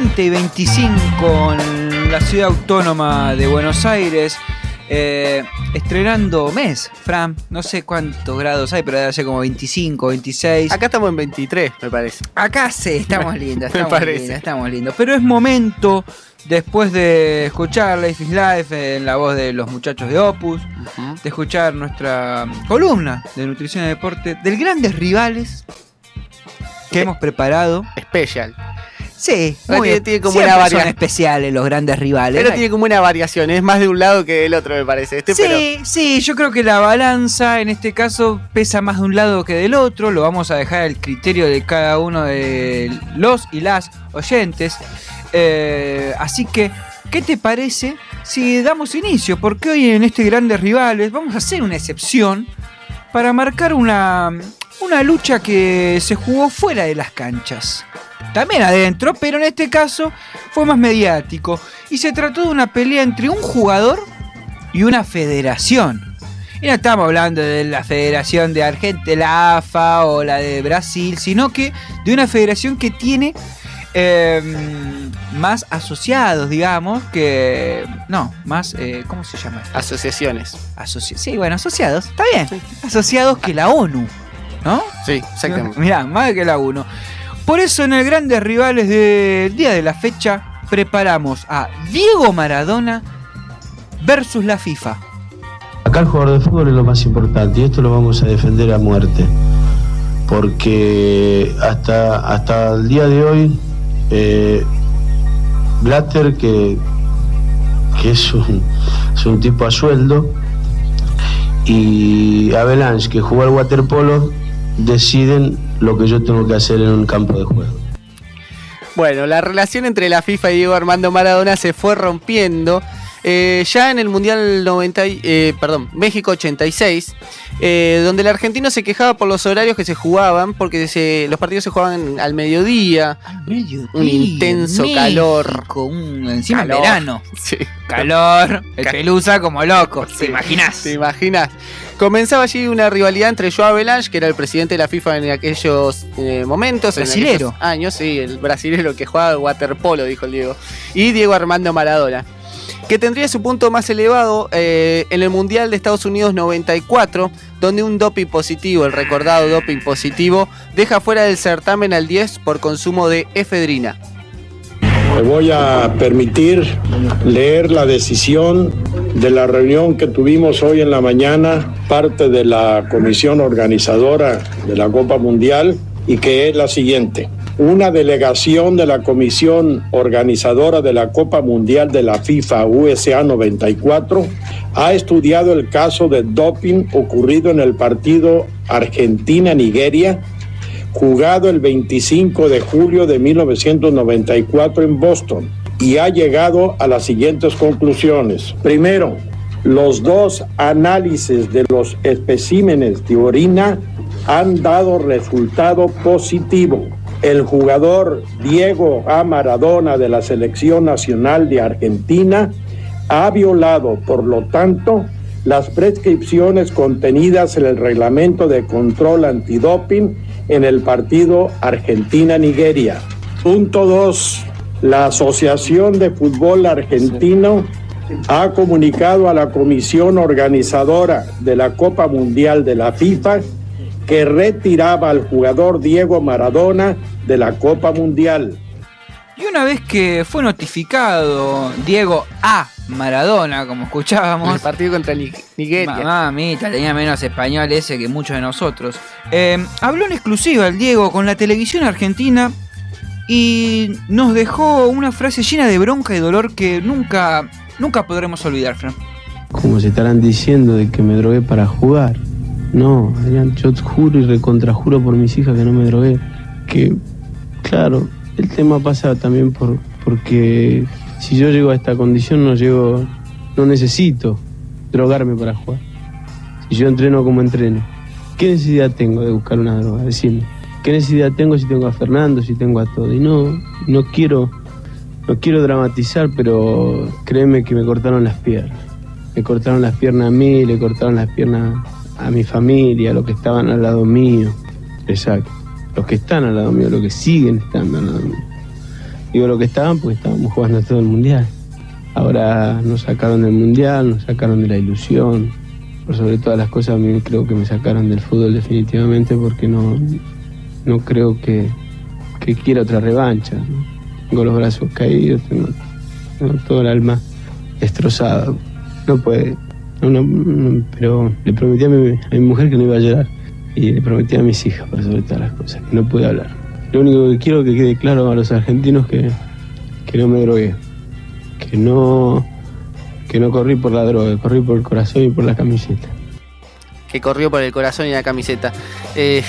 20 y 25 en la ciudad autónoma de Buenos Aires. Eh, estrenando mes, Fran. No sé cuántos grados hay, pero debe ser como 25, 26. Acá estamos en 23, me parece. Acá sí, estamos lindos, Me parece. lindos, estamos lindos. Pero es momento, después de escuchar Life is Life en la voz de los muchachos de Opus, de escuchar nuestra columna de nutrición y deporte, del grandes rivales que hemos preparado. Especial. Sí, muy tiene- tiene como una son varia- especiales los grandes rivales. Pero tiene como una variación, es más de un lado que del otro, me parece. Este, Sí, pero sí, yo creo que la balanza en este caso pesa más de un lado que del otro. Lo vamos a dejar al criterio de cada uno de los y las oyentes. Eh, así que, ¿qué te parece si damos inicio? Porque hoy en este Grandes Rivales vamos a hacer una excepción para marcar una, una lucha que se jugó fuera de las canchas. También adentro, pero en este caso fue más mediático. Y se trató de una pelea entre un jugador y una federación. Y no estamos hablando de la federación de Argentina, la AFA o la de Brasil, sino que de una federación que tiene eh, más asociados, digamos, que... No, más... eh, ¿Cómo se llama? esto? asociaciones. Asoci- sí, bueno, asociados, está bien. Asociados que la ONU, ¿no? Sí, exactamente. Mirá, más que la ONU. Por eso en el Grandes Rivales del día de la fecha preparamos a Diego Maradona versus la FIFA. Acá el jugador de fútbol es lo más importante y esto lo vamos a defender a muerte. Porque hasta, hasta el día de hoy, eh, Blatter, que, que es, un, tipo a sueldo, y Avalanche, que jugó al waterpolo, deciden lo que yo tengo que hacer en un campo de juego. Bueno, la relación entre la FIFA y Diego Armando Maradona se fue rompiendo. Eh, ya en el Mundial 90, y- eh, perdón, México 86, eh, donde el argentino se quejaba por los horarios que se jugaban, porque se- los partidos se jugaban al mediodía, un intenso calor. Un, encima en Calor. verano. Sí. Calor, el pelusa como loco, Sí, ¿te imaginas? ¿Te imaginas? Comenzaba allí una rivalidad entre Joao Avelange, que era el presidente de la FIFA en aquellos eh, momentos. en Brasilero. aquellos años, sí, el brasilero que jugaba waterpolo, dijo el Diego. Y Diego Armando Maradona. Que tendría su punto más elevado eh, en el Mundial de Estados Unidos 94, donde un doping positivo, el recordado doping positivo, deja fuera del certamen al 10 por consumo de efedrina. Me voy a permitir leer la decisión de la reunión que tuvimos hoy en la mañana, parte de la comisión organizadora de la Copa Mundial, y que es la siguiente. Una delegación de la comisión organizadora de la Copa Mundial de la FIFA USA 94 ha estudiado el caso de doping ocurrido en el partido Argentina-Nigeria jugado el 25 de julio de 1994 en Boston y ha llegado a las siguientes conclusiones. Primero, los dos análisis de los especímenes de orina han dado resultado positivo. El jugador Diego A. Maradona de la Selección Nacional de Argentina ha violado, por lo tanto, las prescripciones contenidas en el reglamento de control antidoping en el partido Argentina-Nigeria. Punto 2. La Asociación de Fútbol Argentino ha comunicado a la comisión organizadora de la Copa Mundial de la FIFA que retiraba al jugador Diego Maradona de la Copa Mundial. Y una vez que fue notificado Diego A. Maradona, como En el escuchábamos, partido contra Ni- Nigeria. Mamita, tenía menos español ese que muchos de nosotros. Eh, habló en exclusiva el Diego con la televisión argentina y nos dejó una frase llena de bronca y dolor que nunca, nunca podremos olvidar, Fran. Como se estarán diciendo de que me drogué para jugar. No, Adrián, yo juro y recontrajuro por mis hijas que no me drogué. Que, claro, el tema pasa también por porque si yo llego a esta condición no llego, no necesito drogarme para jugar. Si yo entreno como entreno, ¿qué necesidad tengo de buscar una droga? Decime. ¿Qué necesidad tengo si tengo a Fernando, si tengo a todo? Y no, no quiero, no quiero dramatizar, pero créeme que me cortaron las piernas. Me cortaron las piernas a mí, le cortaron las piernas a mi familia, a los que estaban al lado mío. Exacto. Los que están al lado mío, los que siguen estando al lado mío. Digo lo que estaban porque estábamos jugando todo el mundial. Ahora nos sacaron del mundial, nos sacaron de la ilusión. Por sobre todas las cosas, a mí creo que me sacaron del fútbol definitivamente porque no, no creo que, que quiera otra revancha. Tengo los brazos caídos, tengo, todo el alma destrozada. No puede. Pero le prometí a mi, mujer que no iba a llorar. Y le prometí a mis hijas, por sobre todas las cosas, que no puede hablar. Lo único que quiero que quede claro a los argentinos que, que no me drogué, que no, que no corrí por la droga, corrí por el corazón y por la camiseta. Que corrió por el corazón y la camiseta. Eh,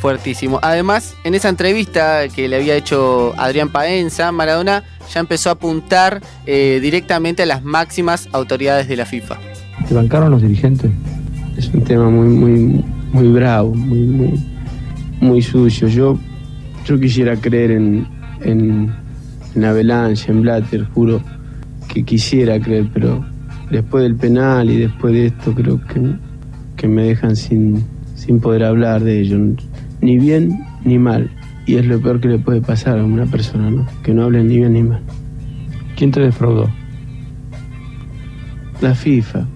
fuertísimo. Además, en esa entrevista que le había hecho Adrián Paenza, Maradona ya empezó a apuntar eh, directamente a las máximas autoridades de la FIFA. ¿Te bancaron los dirigentes? Es un tema muy, muy, muy bravo, muy, muy, muy sucio. Yo yo quisiera creer en, en, en Avalanche, en Blatter, juro que quisiera creer, pero después del penal y después de esto creo que, que me dejan sin, sin poder hablar de ello, ni bien ni mal. Y es lo peor que le puede pasar a una persona, ¿no? Que no hable ni bien ni mal. ¿Quién te defraudó? La FIFA.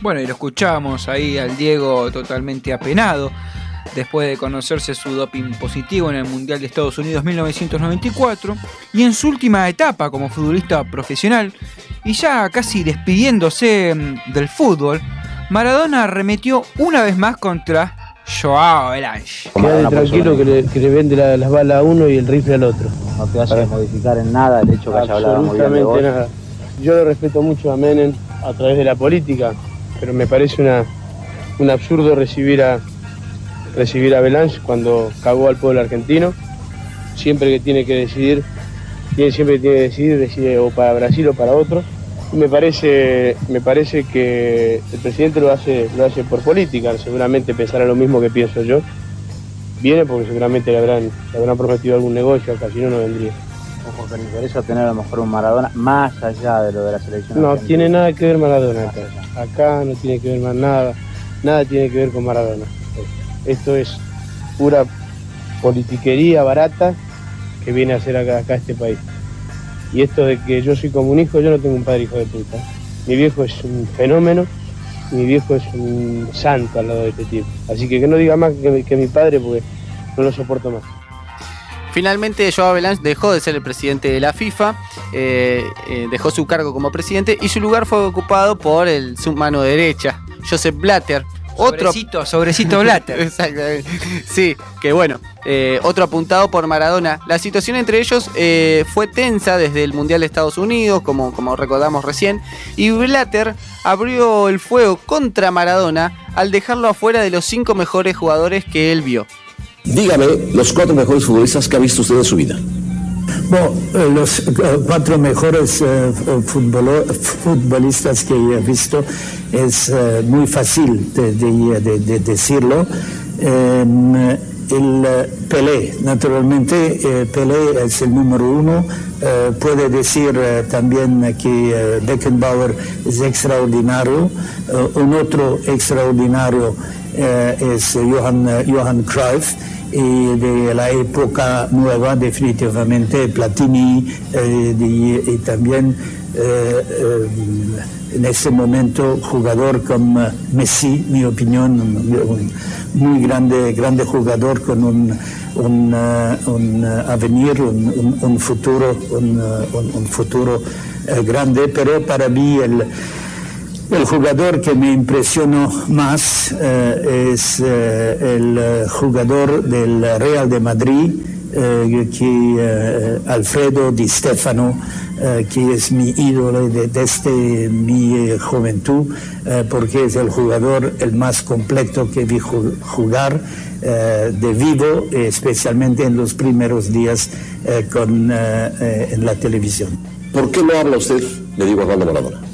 Bueno, y lo escuchamos ahí al Diego totalmente apenado después de conocerse su doping positivo en el Mundial de Estados Unidos 1994 y en su última etapa como futbolista profesional y ya casi despidiéndose mm, del fútbol, Maradona arremetió una vez más contra Joao Belange. Quédate tranquilo que le, vende las balas a uno y el rifle al otro. No te hace modificar en nada el hecho que haya hablado muy bien de vos. nada. Yo lo respeto mucho a Menem a través de la política, pero me parece una, un absurdo recibir a, recibir a Belange cuando cagó al pueblo argentino. Siempre que tiene que decidir, siempre que tiene que decidir, decide o para Brasil o para otro. Y me parece, me parece que el presidente lo hace, lo hace por política, seguramente pensará lo mismo que pienso yo. Viene porque seguramente le habrán, le habrán prometido algún negocio acá, si no, no vendría. Ojo, pero interesa tener a lo mejor un Maradona más allá de lo de la selección. No, tiene nada que ver Maradona acá. Acá no tiene que ver más nada, nada tiene que ver con Maradona. Esto es pura politiquería barata que viene a hacer acá, acá este país. Y esto de que yo soy como un hijo, yo no tengo un padre hijo de puta. Mi viejo es un fenómeno, mi viejo es un santo al lado de este tipo. Así que que no diga más que, mi padre porque no lo soporto más. Finalmente, Joao Belange dejó de ser el presidente de la FIFA, eh, eh, dejó su cargo como presidente y su lugar fue ocupado por el, su mano derecha, Joseph Blatter, otro... Sobrecito, sobrecito Blatter. Exactamente. Sí, que bueno, eh, otro apuntado por Maradona. La situación entre ellos eh, fue tensa desde el Mundial de Estados Unidos, como, como recordamos recién, y Blatter abrió el fuego contra Maradona al dejarlo afuera de los cinco mejores jugadores que él vio. Dígame los cuatro mejores futbolistas que ha visto usted en su vida. Eh, los eh, cuatro mejores eh, futbolistas que he visto es muy fácil de, decirlo. Em, el Pelé, naturalmente, Pelé es el número uno. puede decir también que Beckenbauer es extraordinario. un otro extraordinario es Johan, Johan Cruyff y de la época nueva definitivamente Platini eh, y también eh, eh, en ese momento jugador como Messi, mi opinión, un muy grande, grande jugador con un, un, un avenir, un, futuro, un, futuro grande, pero para mí el el jugador que me impresionó más eh, es eh, el jugador del Real de Madrid, eh, que, Alfredo Di Stefano, que es mi ídolo desde mi juventud, porque es el jugador el más completo que vi jugar de vivo, especialmente en los primeros días con, en la televisión. ¿Por qué no habla usted de Diego Armando Maradona?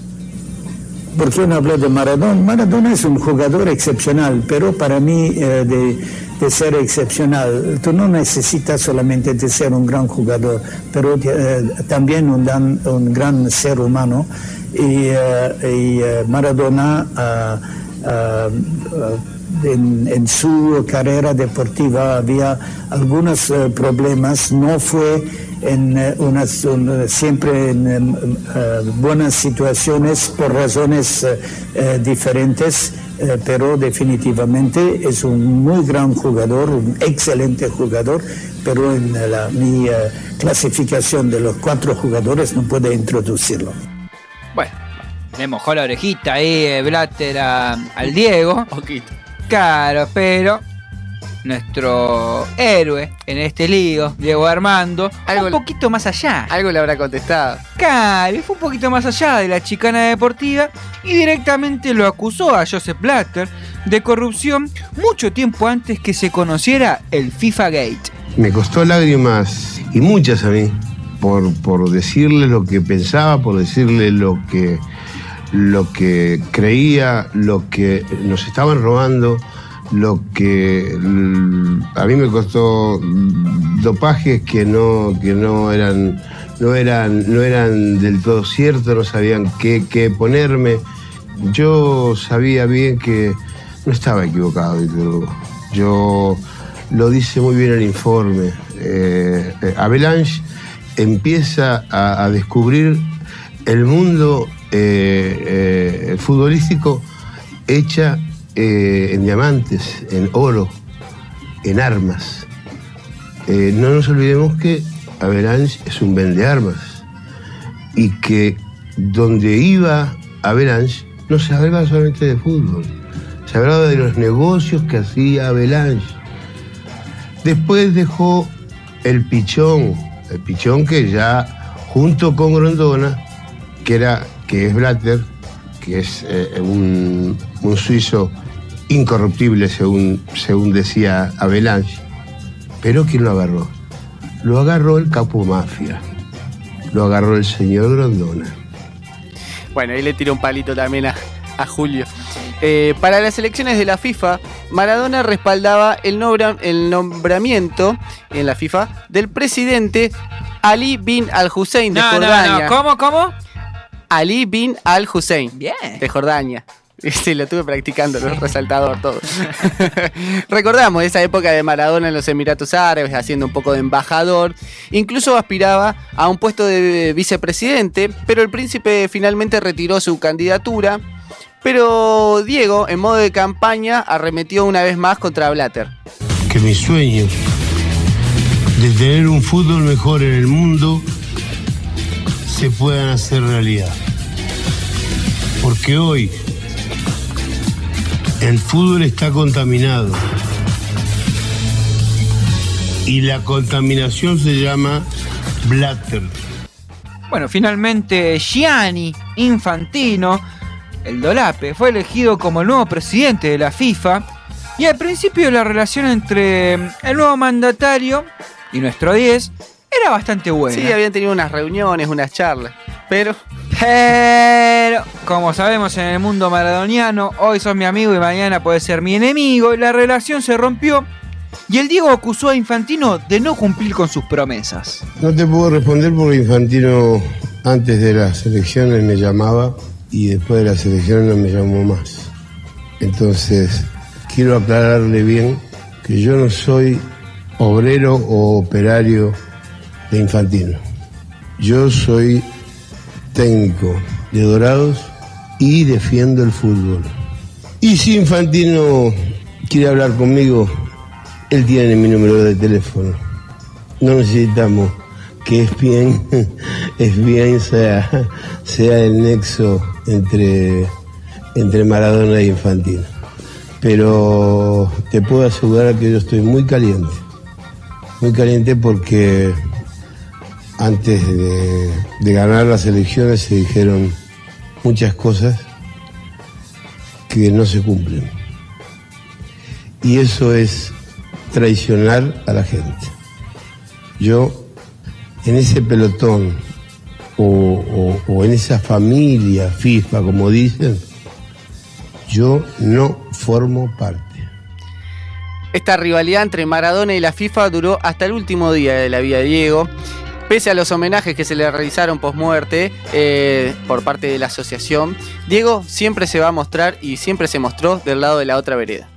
¿Por qué no hablo de Maradona? Maradona es un jugador excepcional, pero para mí eh, de, ser excepcional, tú no necesitas solamente de ser un gran jugador, pero eh, también un, gran ser humano. Y, eh, Maradona ah, ah, en, en su carrera deportiva había algunos problemas, no fue en eh, unas, un- siempre en eh, buenas situaciones por razones eh, diferentes, pero definitivamente es un muy gran jugador, un excelente jugador, pero en la, mi clasificación de los cuatro jugadores no puede introducirlo. Bueno, le mojó la orejita ahí Blatter a- al Diego. Poquito. Claro, pero nuestro héroe en este lío, Diego Armando, fue Algo- un poquito más allá. Algo le habrá contestado. Claro, fue un poquito más allá de la chicana deportiva y directamente lo acusó a Joseph Blatter de corrupción mucho tiempo antes que se conociera el FIFA Gate. Me costó lágrimas y muchas a mí por, por decirle lo que pensaba, por decirle lo que, lo que creía, lo que nos estaban robando, lo que mm, a mí me costó dopajes que no, que no eran, no eran, no eran del todo ciertos, no sabían qué, qué ponerme. Yo sabía bien que no estaba equivocado. Yo lo dice muy bien el informe. Eh, eh, Avalanche empieza a, a descubrir el mundo eh, eh, futbolístico hecha eh, en diamantes, en oro, en armas. Eh, no nos olvidemos que Avalanche es un vende armas y que donde iba Avalanche no se hablaba solamente de fútbol, se hablaba de los negocios que hacía Avalanche. Después dejó el pichón, el pichón que ya junto con Grondona, que era que es Blatter, que es eh, un, un suizo incorruptible según, según decía Avalanche. Pero ¿quién lo agarró? Lo agarró el capo mafia. Lo agarró el señor Grondona. Bueno, ahí le tiró un palito también a, a Julio. Eh, para las elecciones de la FIFA, Maradona respaldaba el, nombra- el nombramiento en la FIFA del presidente Ali bin al-Hussein de No, no, Jordania. no, ¿cómo, cómo? Ali bin al-Hussein Bien. de Jordania. Sí, lo tuve practicando, lo resaltador todo. Recordamos esa época de Maradona en los Emiratos Árabes, haciendo un poco de embajador. Incluso aspiraba a un puesto de vicepresidente, pero el príncipe finalmente retiró su candidatura. Pero Diego, en modo de campaña, arremetió una vez más contra Blatter. que mis sueños de tener un fútbol mejor en el mundo se puedan hacer realidad. Porque hoy el fútbol está contaminado y la contaminación se llama Blatter. Bueno, finalmente Gianni Infantino, el Dolape, fue elegido como el nuevo presidente de la FIFA. Y al principio la relación entre el nuevo mandatario y nuestro 10 era bastante buena. Sí, habían tenido unas reuniones, unas charlas. Pero Pero, como sabemos en el mundo maradoniano, hoy sos mi amigo y mañana puede ser mi enemigo. La relación se rompió y el Diego acusó a Infantino de no cumplir con sus promesas. No te puedo responder porque Infantino antes de las elecciones me llamaba y después de las elecciones no me llamó más. Entonces, quiero aclararle bien que yo no soy obrero o operario de Infantino. Yo soy técnico de Dorados y defiendo el fútbol. Y si Infantino quiere hablar conmigo, él tiene mi número de teléfono. No necesitamos que es bien, es bien sea, sea el nexo entre, entre Maradona e Infantino. Pero te puedo asegurar que yo estoy muy caliente. Muy caliente porque antes de, ganar las elecciones se dijeron muchas cosas que no se cumplen. Y eso es traicionar a la gente. Yo, en ese pelotón o, o- o en esa familia FIFA, como dicen, yo no formo parte. Esta rivalidad entre Maradona y la FIFA duró hasta el último día de la vida de Diego. Pese a los homenajes que se le realizaron post-muerte eh, por parte de la asociación, Diego siempre se va a mostrar y siempre se mostró del lado de la otra vereda.